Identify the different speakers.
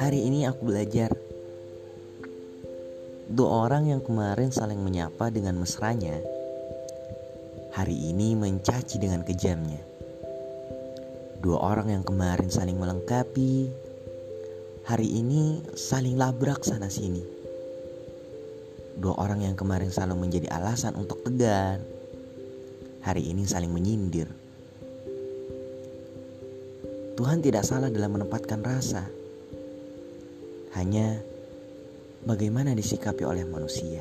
Speaker 1: Hari ini aku belajar. Dua orang yang kemarin saling menyapa dengan mesranya Hari ini mencaci dengan kejamnya. Dua orang yang kemarin saling melengkapi Hari ini saling labrak sana sini. Dua orang yang kemarin selalu menjadi alasan untuk tegar Hari ini saling menyindir Tuhan tidak salah dalam menempatkan rasa hanya bagaimana disikapi oleh manusia.